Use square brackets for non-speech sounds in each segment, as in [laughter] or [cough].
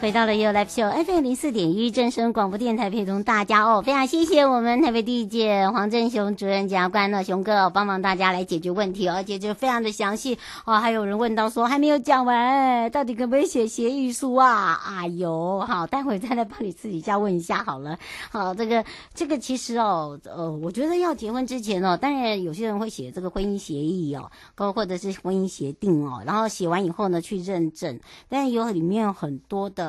回到了 You Live Show FM 零四点一正声广播电台，陪同大家哦，非常谢谢我们台北地检黄正雄主任检察官呢，雄哥，帮忙大家来解决问题，而且就非常的详细哦。还有人问到说还没有讲完，到底可不可以写协议书啊？哎呦，好，待会再来帮你私底下问一下好了。好，这个这个其实哦，呃，我觉得要结婚之前哦，当然有些人会写这个婚姻协议哦，或或者是婚姻协定哦，然后写完以后呢去认证，但是有里面有很多的。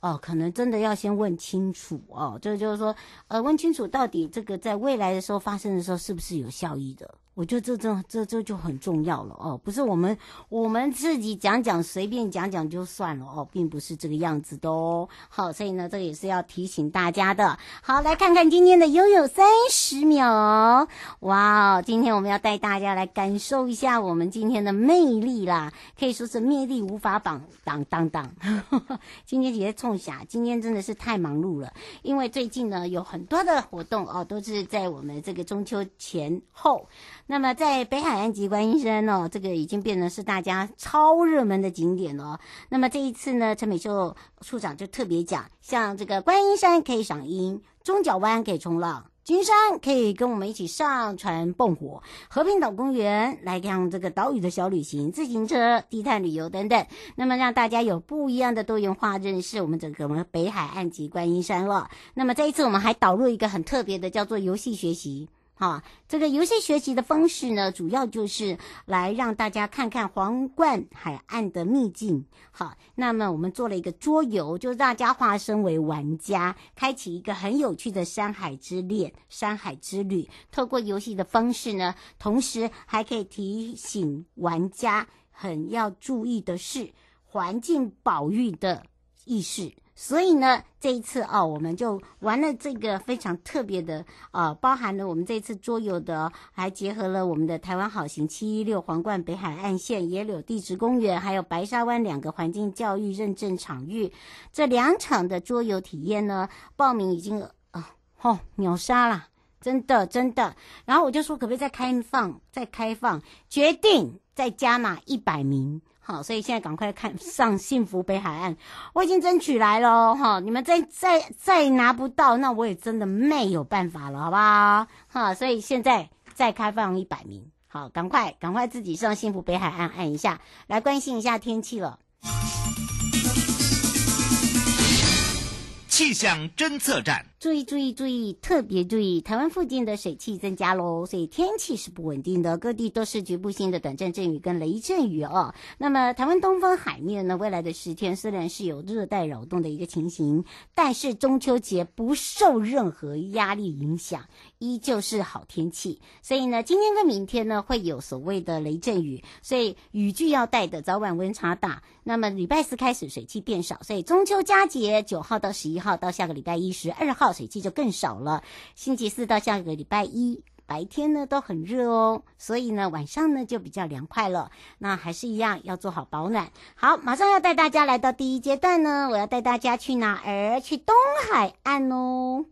哦，可能真的要先问清楚哦，这就是说，呃，问清楚到底这个在未来的时候发生的时候是不是有效益的。我觉得这这这这就很重要了哦，不是我们我们自己讲讲随便讲讲就算了哦，并不是这个样子的哦。好，所以呢，这个也是要提醒大家的。好，来看看今天的拥有三十秒。哇哦，今天我们要带大家来感受一下我们今天的魅力啦，可以说是魅力无法挡挡挡挡。[laughs] 今天也在冲下，今天真的是太忙碌了，因为最近呢有很多的活动哦，都是在我们这个中秋前后。那么在北海岸及观音山哦，这个已经变成是大家超热门的景点了。那么这一次呢，陈美秀处长就特别讲，像这个观音山可以赏樱，中角湾可以冲浪，金山可以跟我们一起上船蹦火，和平岛公园来看这个岛屿的小旅行，自行车、低碳旅游等等。那么让大家有不一样的多元化认识我们整个我们北海岸及观音山了。那么这一次我们还导入一个很特别的，叫做游戏学习。好，这个游戏学习的方式呢，主要就是来让大家看看皇冠海岸的秘境。好，那么我们做了一个桌游，就是大家化身为玩家，开启一个很有趣的山海之恋、山海之旅。透过游戏的方式呢，同时还可以提醒玩家很要注意的是环境保育的意识。所以呢，这一次啊，我们就玩了这个非常特别的，呃，包含了我们这次桌游的，还结合了我们的台湾好行七一六皇冠北海岸线野柳地质公园，还有白沙湾两个环境教育认证场域，这两场的桌游体验呢，报名已经啊，哦，秒杀了，真的真的。然后我就说，可不可以再开放，再开放，决定再加码一百名。好，所以现在赶快看上幸福北海岸，我已经争取来了哈，你们再再再拿不到，那我也真的没有办法了，好不好？哈，所以现在再开放一百名，好，赶快赶快自己上幸福北海岸按一下，来关心一下天气了。气象侦测站。注意注意注意，特别注意，台湾附近的水汽增加喽，所以天气是不稳定的，各地都是局部性的短暂阵雨跟雷阵雨哦。那么台湾东方海面呢，未来的十天虽然是有热带扰动的一个情形，但是中秋节不受任何压力影响，依旧是好天气。所以呢，今天跟明天呢会有所谓的雷阵雨，所以雨具要带的，早晚温差大。那么礼拜四开始水汽变少，所以中秋佳节九号到十一号到下个礼拜一十二号。水汽就更少了。星期四到下个礼拜一白天呢都很热哦，所以呢晚上呢就比较凉快了。那还是一样要做好保暖。好，马上要带大家来到第一阶段呢，我要带大家去哪儿？去东海岸哦。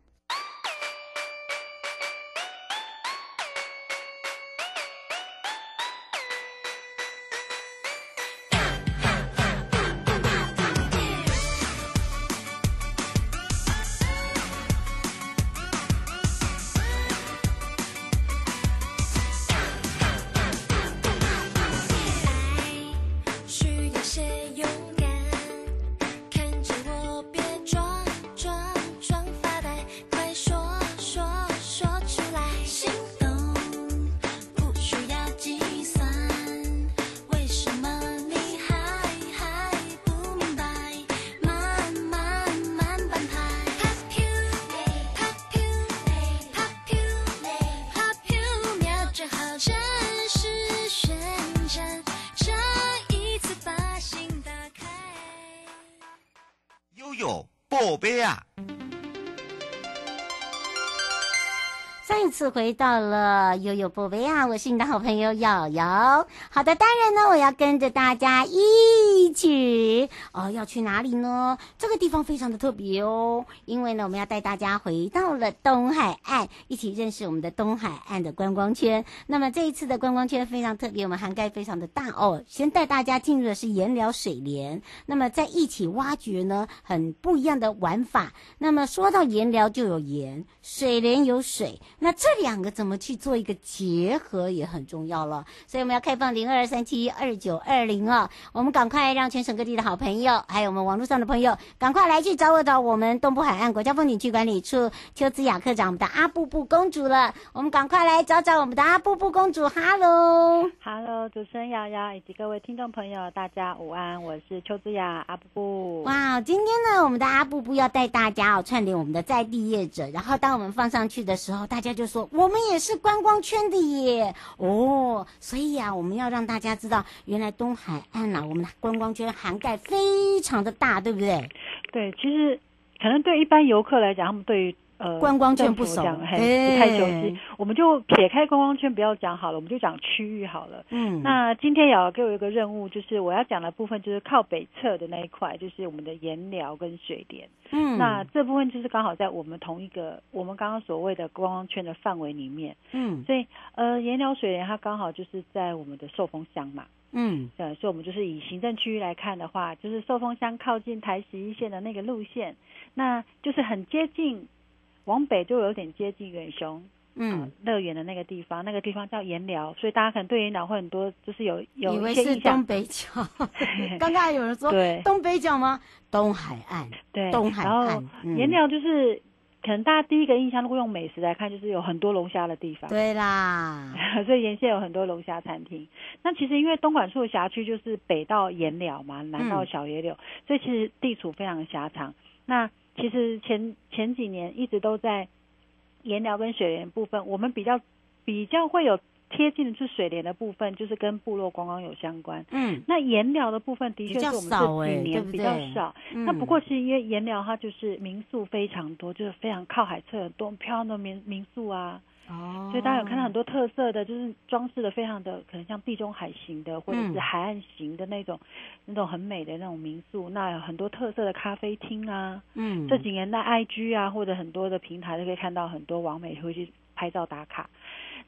次回到了悠悠宝贝啊，我是你的好朋友瑶瑶。好的，当然呢，我要跟着大家一起哦，要去哪里呢？这个地方非常的特别哦，因为呢，我们要带大家回到了东海岸，一起认识我们的东海岸的观光圈。那么这一次的观光圈非常特别，我们涵盖非常的大哦。先带大家进入的是盐寮水莲，那么在一起挖掘呢，很不一样的玩法。那么说到盐寮就有盐，水莲有水，那这。这两个怎么去做一个结合也很重要了，所以我们要开放零二三七二九二零哦，我们赶快让全省各地的好朋友，还有我们网络上的朋友，赶快来去找我找我们东部海岸国家风景区管理处邱子雅科长，我们的阿布布公主了，我们赶快来找找我们的阿布布公主，哈喽，哈喽，主持人瑶瑶以及各位听众朋友，大家午安，我是邱子雅阿布布。哇，今天呢，我们的阿布布要带大家哦串联我们的在地业者，然后当我们放上去的时候，大家就说。我们也是观光圈的耶，哦，所以啊，我们要让大家知道，原来东海岸啊，我们的观光圈涵盖非常的大，对不对？对，其实可能对一般游客来讲，他们对于。呃，观光圈不熟，讲嘿，不太熟悉。我们就撇开观光圈，不要讲好了，我们就讲区域好了。嗯，那今天也要给我一个任务，就是我要讲的部分就是靠北侧的那一块，就是我们的盐寮跟水莲。嗯，那这部分就是刚好在我们同一个我们刚刚所谓的观光圈的范围里面。嗯，所以呃，盐寮水莲它刚好就是在我们的寿丰乡嘛。嗯，对，所以我们就是以行政区域来看的话，就是寿丰乡靠近台十一线的那个路线，那就是很接近。往北就有点接近远雄，嗯，乐园的那个地方，那个地方叫盐寮，所以大家可能对盐寮会很多，就是有有一些印象。以为是东北角，[laughs] 刚刚有人说对东北角吗？东海岸，对，东海岸。然后盐寮就是、嗯、可能大家第一个印象，如果用美食来看，就是有很多龙虾的地方。对啦，[laughs] 所以沿线有很多龙虾餐厅。那其实因为东莞处的辖区就是北到盐寮嘛，南到小野柳，嗯、所以其实地处非常的狭长。那其实前前几年一直都在盐寮跟水莲部分，我们比较比较会有贴近的是水莲的部分，就是跟部落观光有相关。嗯，那盐寮的部分的确是我们这几年比较少。较少欸、那不过其实因为盐寮它就是民宿非常多，就是非常靠海侧很多漂亮的民民宿啊。哦，所以大家有看到很多特色的，就是装饰的非常的可能像地中海型的，或者是海岸型的那种，嗯、那种很美的那种民宿。那有很多特色的咖啡厅啊，嗯，这几年在 IG 啊或者很多的平台都可以看到很多网美会去拍照打卡。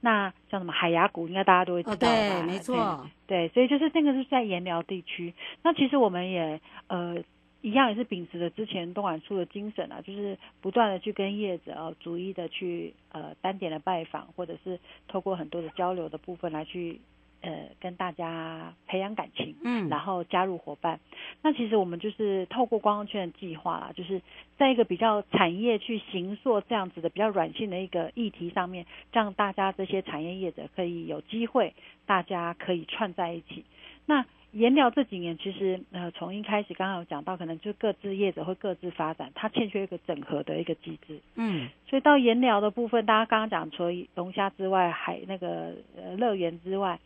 那像什么海牙谷，应该大家都会知道吧？哦、对，没错，对，所以就是那个是在盐寮地区。那其实我们也呃。一样也是秉持着之前东莞处的精神啊，就是不断的去跟业者啊，逐一的去呃单点的拜访，或者是透过很多的交流的部分来去呃跟大家培养感情，嗯，然后加入伙伴。那其实我们就是透过观光圈的计划啦，就是在一个比较产业去行塑这样子的比较软性的一个议题上面，让大家这些产业业者可以有机会，大家可以串在一起。那盐寮这几年其实呃从一开始刚刚有讲到，可能就各自业者会各自发展，它欠缺一个整合的一个机制。嗯，所以到颜料的部分，大家刚刚讲除了龙虾之外，还那个呃乐园之外，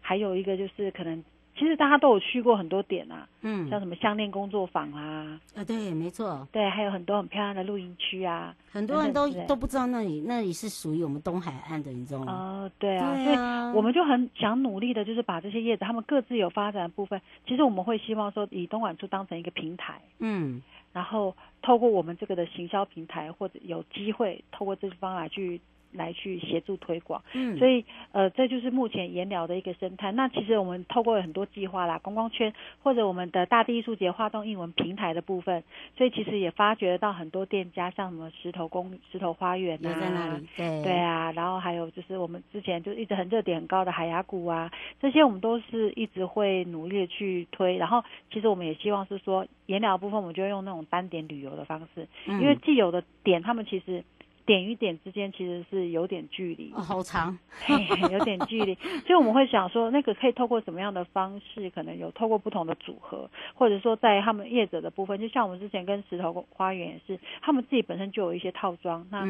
还有一个就是可能其实大家都有去过很多点啊，嗯，像什么项链工作坊啊，呃，对，没错，对，还有很多很漂亮的露营区啊，很多人都都不知道那里那里是属于我们东海岸的，你知道吗？哦，对啊，对啊，所以我们就很想努力的，就是把这些业者他们各自有发展的部分，其实我们会希望说以东莞处当成一个平台，嗯，然后透过我们这个的行销平台，或者有机会透过这地方来去。来去协助推广，嗯，所以呃，这就是目前盐寮的一个生态。那其实我们透过很多计划啦，观光圈或者我们的大地艺术节花东艺文平台的部分，所以其实也发掘到很多店家，像什么石头公石头花园啊，在那里，对对啊，然后还有就是我们之前就一直很热点很高的海牙谷啊，这些我们都是一直会努力的去推。然后其实我们也希望是说盐寮部分，我们就会用那种单点旅游的方式，嗯、因为既有的点，他们其实。点与点之间其实是有点距离，哦，好长，[laughs] 有点距离，所以我们会想说，那个可以透过什么样的方式，可能有透过不同的组合，或者说在他们业者的部分，就像我们之前跟石头花园也是，他们自己本身就有一些套装，那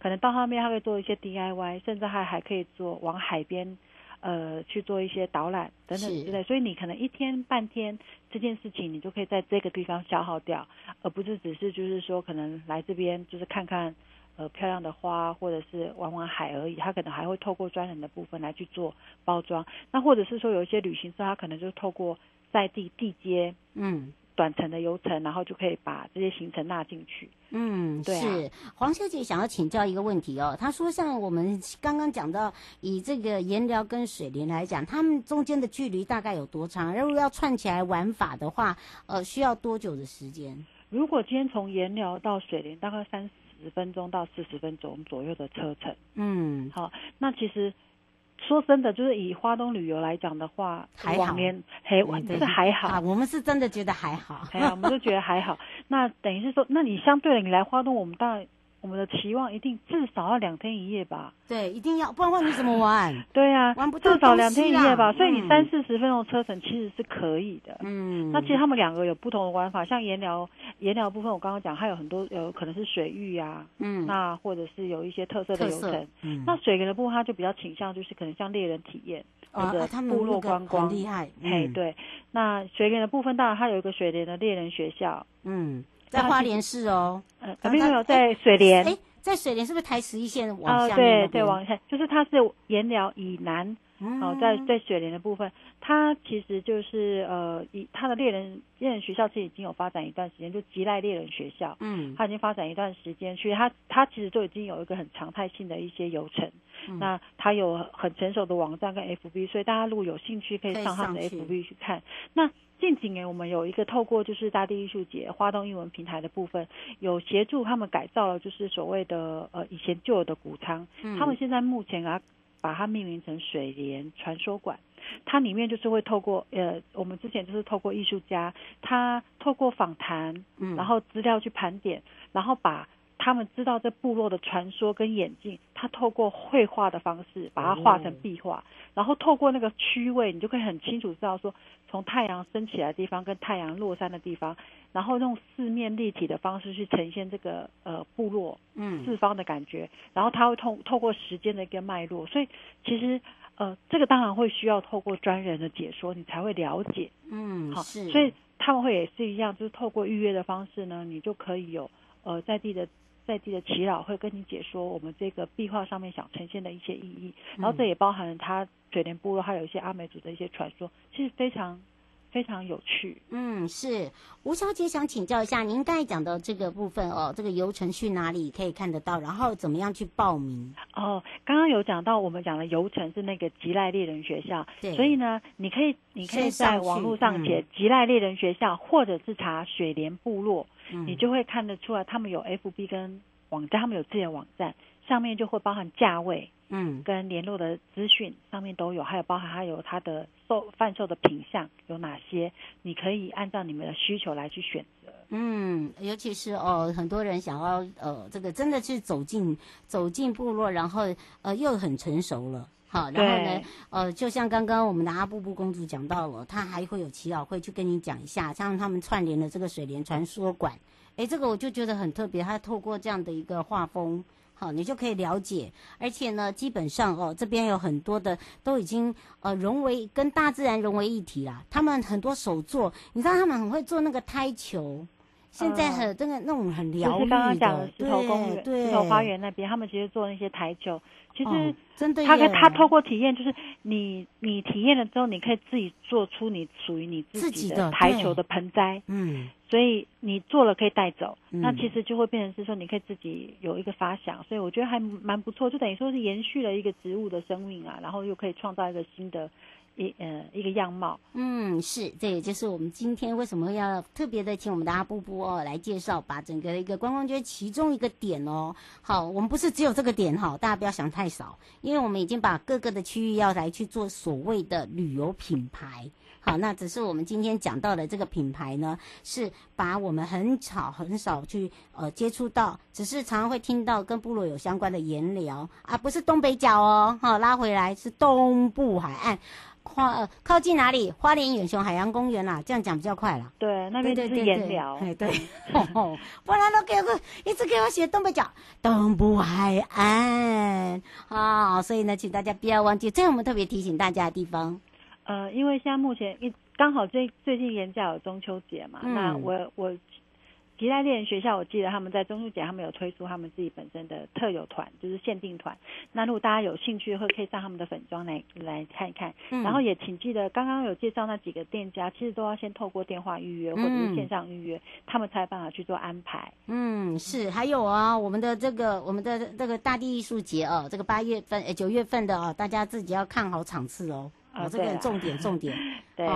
可能到后面他可以做一些 DIY，甚至还还可以做往海边，呃，去做一些导览等等之类，所以你可能一天半天这件事情，你就可以在这个地方消耗掉，而不是只是就是说可能来这边就是看看。呃，漂亮的花，或者是玩玩海而已，他可能还会透过专人的部分来去做包装。那或者是说，有一些旅行社，他可能就透过在地地接，嗯，短程的游程，然后就可以把这些行程纳进去。嗯，对、啊。是黄小姐想要请教一个问题哦，她说，像我们刚刚讲到，以这个盐寮跟水莲来讲，他们中间的距离大概有多长？如果要串起来玩法的话，呃，需要多久的时间？如果今天从盐寮到水莲，大概三十分钟到四十分钟左右的车程，嗯，好，那其实说真的，就是以花东旅游来讲的话，还好，往年嘿，是还好啊，我们是真的觉得还好，还好，我们都觉得还好。那等于是说，那你相对的，你来花东，我们当然。我们的期望一定至少要两天一夜吧？对，一定要，不然的话你怎么玩？[laughs] 对呀、啊，玩不至少两天一夜吧。嗯、所以你三四十分钟的车程其实是可以的。嗯，那其实他们两个有不同的玩法，像盐寮盐寮部分，我刚刚讲，它有很多有可能是水域啊，嗯，那或者是有一些特色的流程。嗯，那水源的部分，它就比较倾向就是可能像猎人体验、啊、或者部落观光，很厉害。嗯、嘿，对。那水源的部分，当然它有一个水莲的猎人学校。嗯。在花莲市哦，呃，没有没有在水莲，哎，在水莲是不是台十一线往下？哦，对对，往下，就是它是盐寮以南，哦，在在雪莲的部分，它其实就是呃，以它的猎人猎人学校其实已经有发展一段时间，就吉赖猎人学校，嗯，它已经发展一段时间，所以它它其实就已经有一个很常态性的一些流程，那它有很成熟的网站跟 FB，所以大家如果有兴趣，可以上他们的 FB 去。看，那。近几年，我们有一个透过就是大地艺术节、花东艺文平台的部分，有协助他们改造了，就是所谓的呃以前旧有的谷仓，嗯、他们现在目前啊把它命名成水莲传说馆，它里面就是会透过呃我们之前就是透过艺术家，他透过访谈，嗯，然后资料去盘点，然后把。他们知道这部落的传说跟演进，他透过绘画的方式把它画成壁画，然后透过那个区位，你就可以很清楚知道说，从太阳升起来的地方跟太阳落山的地方，然后用四面立体的方式去呈现这个呃部落嗯。四方的感觉，然后他会透透过时间的一个脉络，所以其实呃这个当然会需要透过专人的解说，你才会了解。嗯好，是，所以他们会也是一样，就是透过预约的方式呢，你就可以有呃在地的。在地的祈老会跟你解说我们这个壁画上面想呈现的一些意义，然后这也包含了他水莲部落还有一些阿美族的一些传说，其实非常非常有趣。嗯，是吴小姐想请教一下，您刚才讲的这个部分哦，这个游程去哪里可以看得到？然后怎么样去报名？哦，刚刚有讲到我们讲的游程是那个吉赖猎人学校，对，所以呢，你可以你可以在网络上写吉赖猎人学校，或者是查水莲部落。嗯、你就会看得出来，他们有 FB 跟网站，他们有自己的网站，上面就会包含价位，嗯，跟联络的资讯上面都有，还有包含还有它的售贩售的品项有哪些，你可以按照你们的需求来去选择。嗯，尤其是哦，很多人想要呃，这个真的是走进走进部落，然后呃又很成熟了。好，然后呢，呃，就像刚刚我们的阿布布公主讲到了，她还会有祈祷会去跟你讲一下，像他们串联的这个水莲传说馆，哎，这个我就觉得很特别，他透过这样的一个画风，好，你就可以了解。而且呢，基本上哦，这边有很多的都已经呃融为跟大自然融为一体啦。他们很多手作，你知道他们很会做那个胎球。现在很这个那种很疗愈的，就是刚刚讲的石头公园、对，石头花园那边，他们其实做那些台球，其实、哦、真的，他他透过体验，就是你你体验了之后，你可以自己做出你属于你自己的台球的盆栽，嗯，所以你做了可以带走、嗯，那其实就会变成是说你可以自己有一个发想，所以我觉得还蛮不错，就等于说是延续了一个植物的生命啊，然后又可以创造一个新的。一呃一个样貌，嗯，是，这也就是我们今天为什么要特别的请我们的阿布布哦来介绍，把整个一个观光圈其中一个点哦，好，我们不是只有这个点哈，大家不要想太少，因为我们已经把各个的区域要来去做所谓的旅游品牌，好，那只是我们今天讲到的这个品牌呢，是把我们很少很少去呃接触到，只是常常会听到跟部落有相关的言聊啊，不是东北角哦，好，拉回来是东部海岸。花呃靠近哪里？花莲远雄海洋公园啦，这样讲比较快啦。对，那边就是盐寮。哎，对，[laughs] 不然都给我一直给我写东北角、东部海岸啊，所以呢，请大家不要忘记，这是我们特别提醒大家的地方。呃，因为现在目前一刚好最最近盐郊有中秋节嘛，嗯、那我我。吉他猎人学校，我记得他们在中秋节，他们有推出他们自己本身的特有团，就是限定团。那如果大家有兴趣的话，可以上他们的粉妆来来看一看。嗯。然后也请记得，刚刚有介绍那几个店家，其实都要先透过电话预约或者是线上预约，嗯、他们才有办法去做安排。嗯，是。还有啊，我们的这个我们的这个大地艺术节哦，这个八月份、九月份的哦，大家自己要看好场次哦。啊、哦，这个重点重点。[laughs] 对，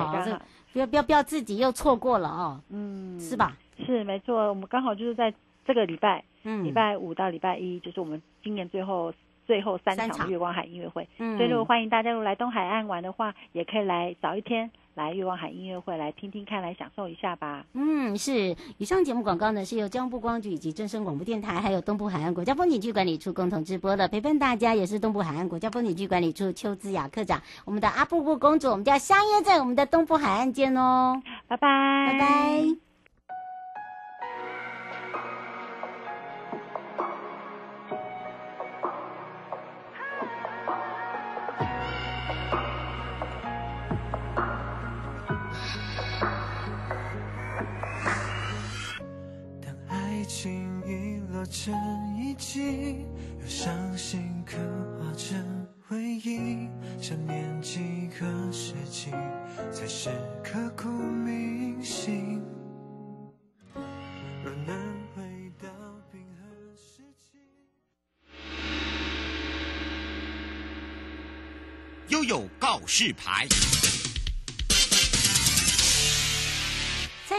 不要不要不要自己又错过了哦。嗯，是吧？是没错，我们刚好就是在这个礼拜，嗯，礼拜五到礼拜一，就是我们今年最后最后三场月光海音乐会。嗯，所以如果欢迎大家如果来东海岸玩的话，也可以来早一天来月光海音乐会来听听看，来享受一下吧。嗯，是。以上节目广告呢是由交通部观光局以及正声广播电台还有东部海岸国家风景区管理处共同直播的，陪伴大家也是东部海岸国家风景区管理处邱姿雅科长，我们的阿布布公主，我们就要相约在我们的东部海岸见哦。拜拜，拜拜。成遗迹，有伤心刻画成回忆，想念几个世纪，才是刻骨铭心。若能回到冰河时期，悠悠告示牌。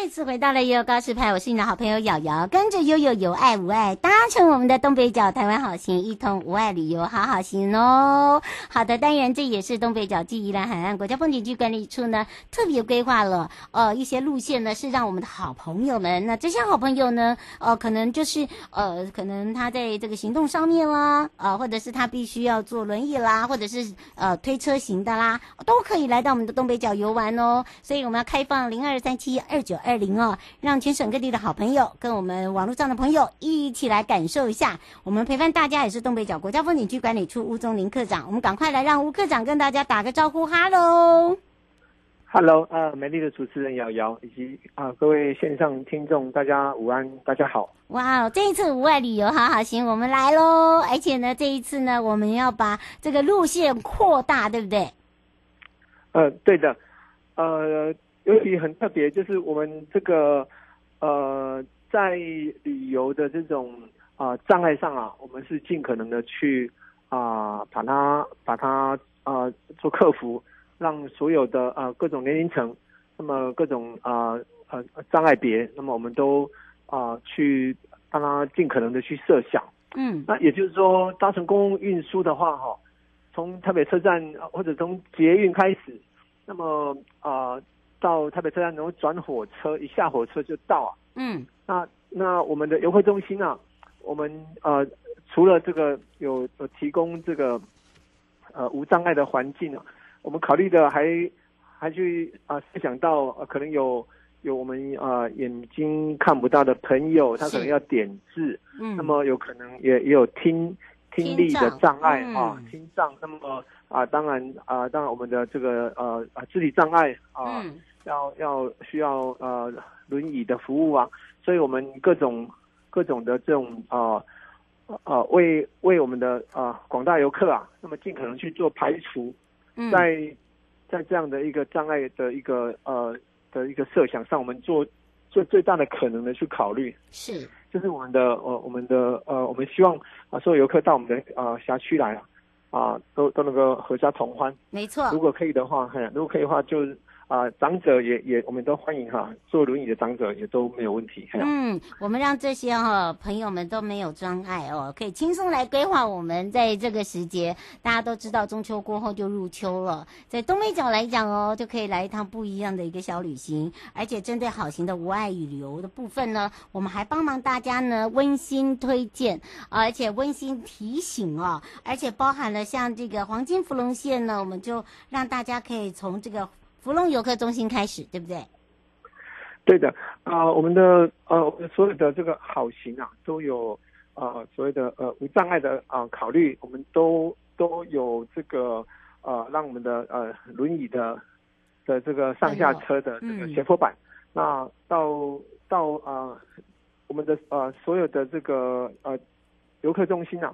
再次回到了悠悠高士派，我是你的好朋友瑶瑶，跟着悠悠有爱无爱，搭乘我们的东北角台湾好行，一同无爱旅游好好行哦。好的，当然这也是东北角暨宜兰海岸国家风景区管理处呢特别规划了呃一些路线呢，是让我们的好朋友们，那这些好朋友呢，呃可能就是呃可能他在这个行动上面啦，呃或者是他必须要坐轮椅啦，或者是呃推车型的啦，都可以来到我们的东北角游玩哦。所以我们要开放零二三七二九二。二零哦，让全省各地的好朋友跟我们网络上的朋友一起来感受一下。我们陪伴大家也是东北角国家风景区管理处吴宗林科长。我们赶快来让吴科长跟大家打个招呼，哈喽，哈喽，呃，美丽的主持人瑶瑶以及啊、呃、各位线上听众，大家午安，大家好。哇，这一次无外旅游好好行，我们来喽！而且呢，这一次呢，我们要把这个路线扩大，对不对？呃，对的，呃。尤其很特别，就是我们这个呃，在旅游的这种啊、呃、障碍上啊，我们是尽可能的去啊、呃、把它把它啊、呃、做克服，让所有的啊、呃、各种年龄层，那么各种啊呃，呃障碍别，那么我们都啊、呃、去让它尽可能的去设想。嗯，那也就是说，搭乘公共运输的话，哈，从台北车站或者从捷运开始，那么啊。呃到台北车站，然后转火车，一下火车就到啊。嗯，那那我们的游客中心啊，我们呃除了这个有有提供这个呃无障碍的环境啊，我们考虑的还还去啊设想到呃可能有有我们啊、呃、眼睛看不到的朋友，他可能要点字，嗯，那么有可能也也有听听力的障碍啊，听障。那么啊、呃，当然啊、呃，当然我们的这个呃啊肢体障碍啊，嗯、要要需要呃轮椅的服务啊，所以我们各种各种的这种啊啊为为我们的啊广大游客啊，那么尽可能去做排除，在、嗯、在这样的一个障碍的一个呃。的一个设想上，我们做做最大的可能的去考虑，是，就是我们的呃，我们的呃，我们希望啊，所有游客到我们的呃辖区来啊，啊，都都能够合家同欢，没错。如果可以的话，嘿，如果可以的话，就是。啊、长者也也，我们都欢迎哈，坐轮椅的长者也都没有问题。嗯，我们让这些哈、朋友们都没有障碍哦，可以轻松来规划我们在这个时节。大家都知道中秋过后就入秋了，在东北角来讲哦，就可以来一趟不一样的一个小旅行。而且针对好行的无碍旅游的部分呢，我们还帮忙大家呢温馨推荐，而且温馨提醒哦，而且包含了像这个黄金芙蓉线呢，我们就让大家可以从这个。福隆游客中心开始，对不对？对的，啊、呃，我们的呃，所有的这个好行啊，都有呃所谓的呃无障碍的啊、呃、考虑，我们都都有这个呃让我们的呃轮椅的的这个上下车的这个斜坡板，嗯、那到到啊、呃、我们的呃所有的这个呃游客中心啊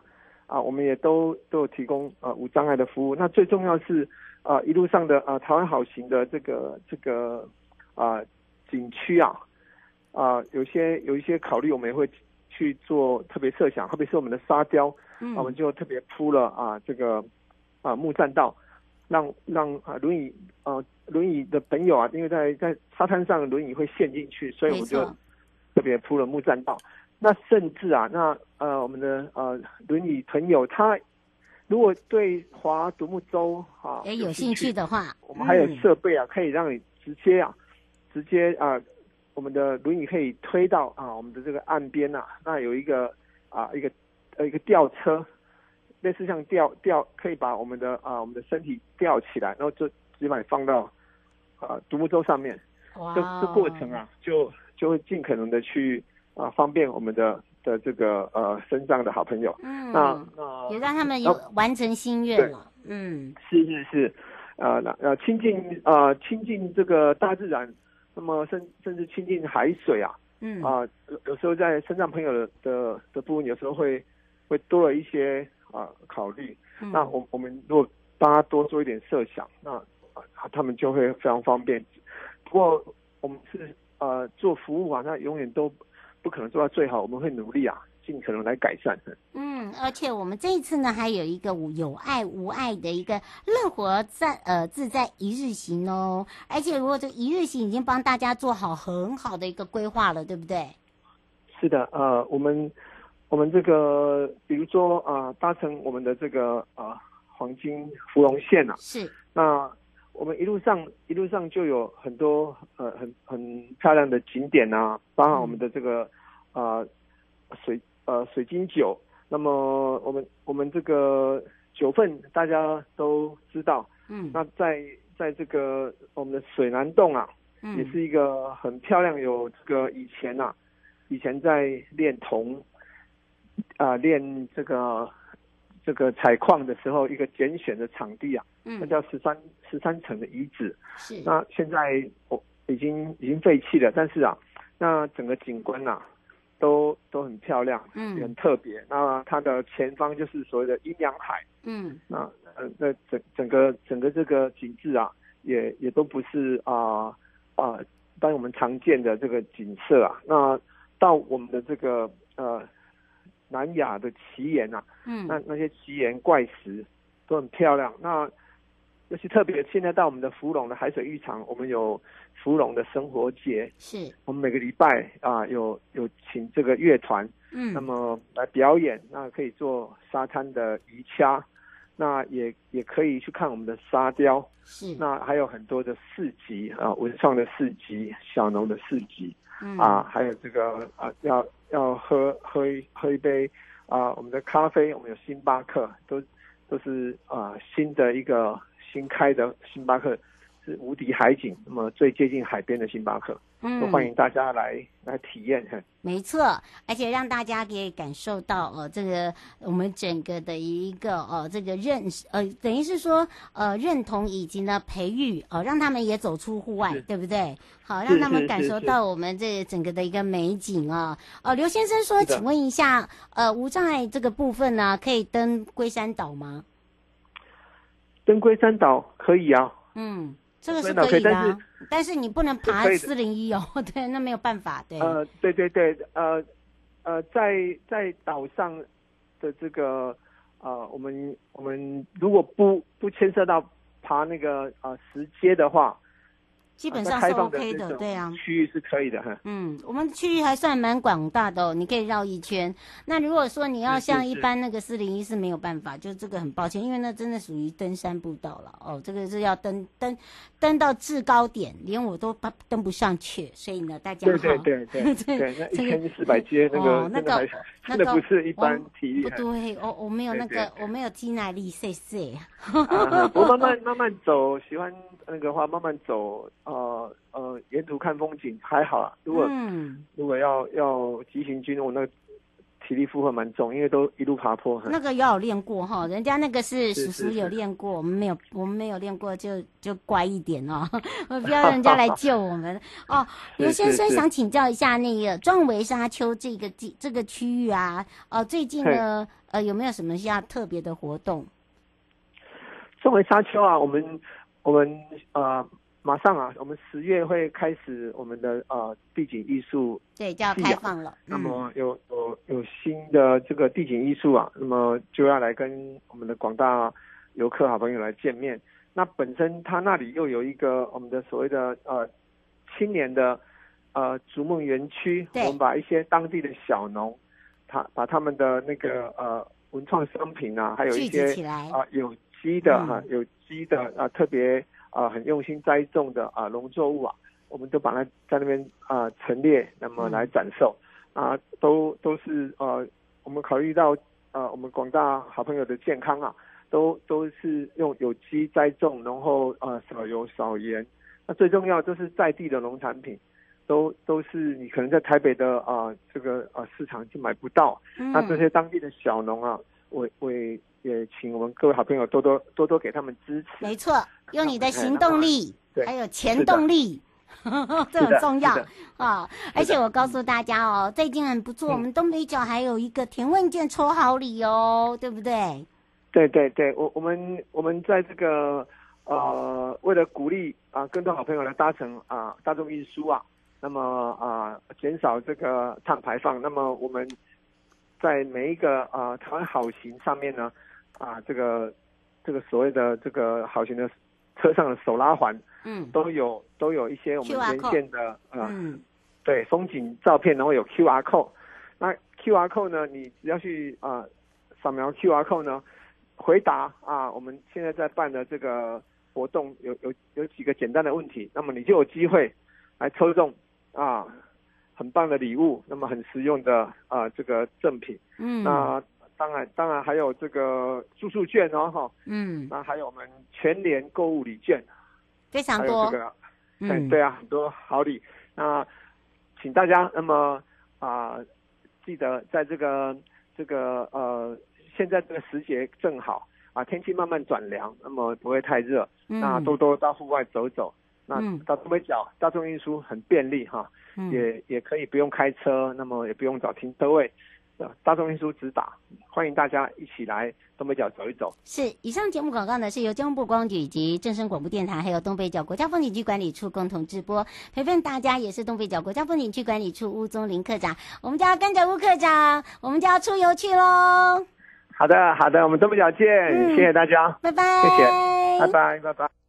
啊、呃，我们也都都有提供呃无障碍的服务，那最重要是。啊，一路上的啊，台湾好行的这个这个啊景区啊，啊有些有一些考虑，我们也会去做特别设想，特别是我们的沙雕，嗯，我们就特别铺了啊这个啊木栈道，让让啊轮椅啊轮椅的朋友啊，因为在在沙滩上轮椅会陷进去，所以我们就特别铺了木栈道。那甚至啊，那呃我们的呃轮椅朋友他。如果对划独木舟啊也有兴趣的话，我们还有设备啊，可以让你直接啊，直接啊，我们的轮椅可以推到啊我们的这个岸边呐、啊，那有一个啊一个呃一个吊车，类似像吊吊，可以把我们的啊我们的身体吊起来，然后就直接把你放到啊独木舟上面，哇，这这过程啊就就会尽可能的去啊方便我们的。的这个呃身上的好朋友，嗯，那那也让他们有完成心愿了，嗯，是是是，呃那呃亲近呃亲近这个大自然，那么甚甚至亲近海水啊，嗯。啊有、呃、有时候在身上朋友的的的部分，有时候会会多了一些啊、呃、考虑，嗯、那我我们如果帮他多做一点设想，那啊他们就会非常方便。不过我们是呃做服务啊，那永远都。不可能做到最好，我们会努力啊，尽可能来改善。嗯，而且我们这一次呢，还有一个有爱无爱的一个乐活在呃自在一日行哦。而且如果这一日行已经帮大家做好很好的一个规划了，对不对？是的，呃，我们我们这个比如说啊、呃，搭乘我们的这个啊、呃、黄金芙蓉线啊，是那。我们一路上一路上就有很多呃很很漂亮的景点啊，包含我们的这个啊、呃、水呃水晶酒。那么我们我们这个九份大家都知道，嗯，那在在这个我们的水南洞啊，嗯，也是一个很漂亮，有这个以前啊，以前在炼铜啊炼这个。这个采矿的时候，一个拣选的场地啊，嗯，那叫十三十三层的遗址。是，那现在我已经已经废弃了，但是啊，那整个景观啊，都都很漂亮，嗯，很特别。那它的前方就是所谓的阴阳海，嗯，那呃，那整整个整个这个景致啊，也也都不是啊啊，当、我们常见的这个景色啊。那到我们的这个呃。南亚的奇岩啊，嗯，那那些奇岩怪石都很漂亮。那尤其特别，现在到我们的芙蓉的海水浴场，我们有芙蓉的生活节，是。我们每个礼拜啊有有请这个乐团，嗯，那么来表演，那可以做沙滩的鱼掐，那也也可以去看我们的沙雕，是。那还有很多的市集啊，文创的市集，小农的市集。嗯、啊，还有这个啊，要要喝喝一喝一杯啊，我们的咖啡，我们有星巴克，都都是啊新的一个新开的星巴克，是无敌海景，那么最接近海边的星巴克。嗯，欢迎大家来来体验。没错，而且让大家可以感受到哦，这个我们整个的一个哦，这个认识呃，等于是说呃认同以及呢培育哦，让他们也走出户外，对不对？好，让他们感受到我们这整个的一个美景啊。哦，刘先生说，请问一下，呃，无障碍这个部分呢，可以登龟山岛吗？登龟山岛可以啊。嗯。这个是可以的，但是，但是你不能爬四零一哦，[laughs] 对，那没有办法，对。呃，对对对，呃呃，在在岛上的这个呃，我们我们如果不不牵涉到爬那个呃石阶的话。基本上是 OK 的，对啊，区域是可以的哈。嗯，我们区域还算蛮广大的哦，你可以绕一圈。那如果说你要像一般那个四零一是没有办法，就这个很抱歉，因为那真的属于登山步道了哦，这个是要登登登到制高点，连我都登不上去，所以呢，大家对对对对 [laughs] 对，那一千四百阶那个那个那个不是一般体力，不对，我我没有那个我没有肌耐力，谢谢。我慢慢 [laughs] 慢慢走，喜欢那个话慢慢走。呃呃，沿途看风景还好啊。如果、嗯、如果要要急行军，我那体力负荷蛮重，因为都一路爬坡。那个要有练过哈，人家那个是叔叔有练过，我们没有，我们没有练过，就就乖一点哦，[laughs] 不要人家来救我们 [laughs] 哦。刘先生想请教一下，那个壮围沙丘这个地这个区域啊，呃，最近呢，呃，有没有什么要特别的活动？壮围沙丘啊，我们我们呃。马上啊，我们十月会开始我们的呃地景艺术，对，就要开放了。那么有有有新的这个地景艺术啊，那么就要来跟我们的广大游客好朋友来见面。那本身他那里又有一个我们的所谓的呃青年的呃逐梦园区，我们把一些当地的小农，他把他们的那个呃文创商品啊，还有一些啊、呃、有机的哈、嗯、有机的啊特别。啊，很用心栽种的啊农作物啊，我们都把它在那边啊陈列，那么来展售，嗯、啊，都都是呃，我们考虑到呃我们广大好朋友的健康啊，都都是用有机栽种，然后呃少油少盐，那最重要就是在地的农产品，都都是你可能在台北的啊、呃、这个啊、呃、市场就买不到，嗯、那这些当地的小农啊，我我也请我们各位好朋友多多多多给他们支持，没错。用你的行动力，还有钱动力，[laughs] 这很重要啊！而且我告诉大家哦，最近很不错，我们东北角还有一个填问卷抽好礼哦，对不对？对对对，我我们我们在这个呃，为了鼓励啊，更多好朋友来搭乘啊大众运输啊，那么啊减少这个碳排放，那么我们在每一个啊台湾好行上面呢啊这个这个所谓的这个好型的。车上的手拉环，嗯，都有都有一些我们沿线的啊，嗯，对，风景照片，然后有 QR code。那 QR code 呢，你只要去啊扫描 QR code 呢，回答啊，我们现在在办的这个活动有有有几个简单的问题，那么你就有机会来抽中啊很棒的礼物，那么很实用的啊这个赠品，嗯，那。当然，当然还有这个住宿券哦，哈，嗯，那还有我们全年购物礼券，非常多，这个，嗯，对啊，很多好礼。那请大家那么啊，呃，记得在这个这个呃，现在这个时节正好啊，天气慢慢转凉，那么不会太热，嗯，那多多到户外走走。那到东北角大众运输很便利哈，嗯，也也可以不用开车，那么也不用找停车位。大众运输直达，欢迎大家一起来东北角走一走。是，以上节目广告呢是由交通部观光局以及正声广播电台还有东北角国家风景区管理处共同直播。陪伴大家也是东北角国家风景区管理处吴宗麟课长。我们家跟着吴科长，我们就要出游去喽。好的，好的，我们东北角见，嗯、谢谢大家，拜拜，谢谢，拜拜，拜拜。